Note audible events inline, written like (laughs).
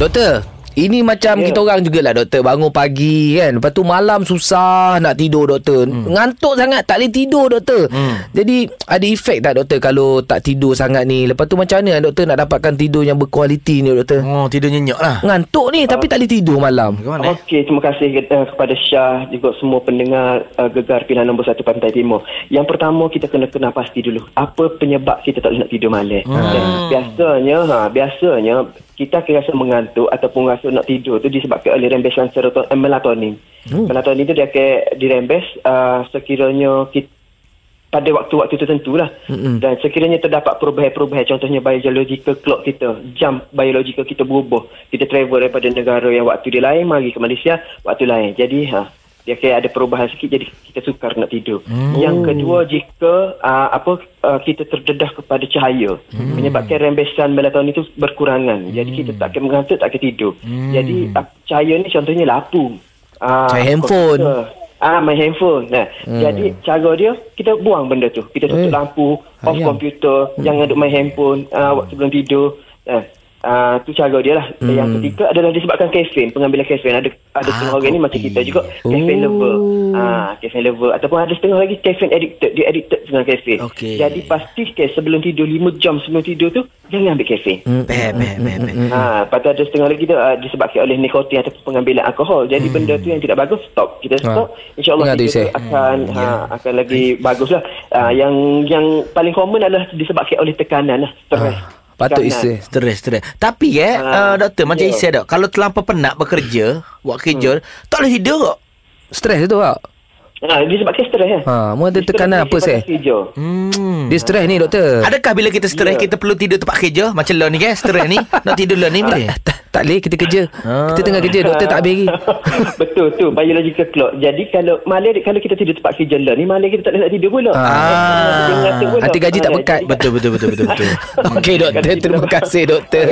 Doktor, ini macam Ya. kita orang jugalah doktor bangun pagi kan. Lepas tu malam susah nak tidur doktor. Hmm. Ngantuk sangat tak boleh tidur doktor. Hmm. Jadi ada efek tak doktor kalau tak tidur sangat ni? Lepas tu macam mana doktor nak dapatkan tidur yang berkualiti ni doktor? Oh, tidur nyenyak lah. Ngantuk ni tapi tak boleh tidur malam. Eh? Okey, terima kasih uh, kepada Syah juga semua pendengar uh, Gegar Pilihan Nombor 1 Pantai Timur. Yang pertama kita kena kenal pasti dulu apa penyebab kita tak boleh nak tidur malam. Hmm. Dan biasanya ha biasanya kita akan rasa mengantuk ataupun rasa nak tidur tu disebabkan oleh rembesan serotonin eh, melatonin. Hmm. Melatonin tu dia akan dirembes uh, sekiranya kita pada waktu-waktu tertentu lah. Mm-hmm. Dan sekiranya terdapat perubahan-perubahan, contohnya biological clock kita, jam biological kita berubah. Kita travel daripada negara yang waktu dia lain, mari ke Malaysia, waktu lain. Jadi, ha, dia akan ada perubahan sikit, jadi kita sukar nak tidur. Mm. Yang kedua, jika uh, apa uh, kita terdedah kepada cahaya, mm. menyebabkan rembesan melatonin itu berkurangan. Mm. Jadi, kita tak akan mengantuk, tak akan tidur. Mm. Jadi, uh, cahaya ni contohnya lampu. Uh, Cahaya handphone. Ah, main handphone. Nah, hmm. jadi cara dia kita buang benda tu. Kita tutup Eh. lampu, off Ayam. komputer, hmm. jangan duk main handphone ah, waktu sebelum tidur. Nah, ah tu cara dia lah. Hmm. Yang ketiga adalah disebabkan kafein, pengambilan kafein. Ada ada setengah orang ni macam kita juga kafein Oh. lover. Ah, kafein lover ataupun ada setengah lagi kafein addicted, dia addicted dengan kafein. Okey. Jadi pastikan sebelum tidur 5 jam sebelum tidur tu jangan ambil kafein. Hmm. Beh, beh, beh, beh. Ha, lepas tu ada setengah lagi tu uh, disebabkan oleh nikotin atau pengambilan alkohol. Jadi hmm. benda tu yang tidak bagus stop. Kita stop. InsyaAllah Ingat tu, kita Isai. tu akan ha, akan lagi bagus lah. Uh, yang yang paling common adalah disebabkan oleh tekanan lah. Stres. Patut isi. Stres, stres. Tapi eh, uh, Ah, doktor, macam ya. Isai dok. Kalau terlampau penat bekerja, buat kerja, tak boleh tidur kok. Stres tu tak? Ha, disebabkan stres ya. Ha, mu ada tekanan apa, Seh? Hmm. Dia stres ni doktor. Adakah bila kita stres, Ya. kita perlu tidur tempat kerja? Macam lo ni kan, stres ni. (laughs) Nak tidur lo ni boleh? (laughs) tak, boleh kita kerja. Ah. Kita tengah kerja doktor tak habis lagi. (laughs) Betul tu biological clock. Jadi kalau malam kalau kita tidur tempat kerja lah ni malam kita tak boleh nak tidur pula. Ah. Mengantuk pula. Hati gaji tak Ah, pekat. Betul, betul, betul, betul, betul. (laughs) Okey doktor, terima kasih doktor.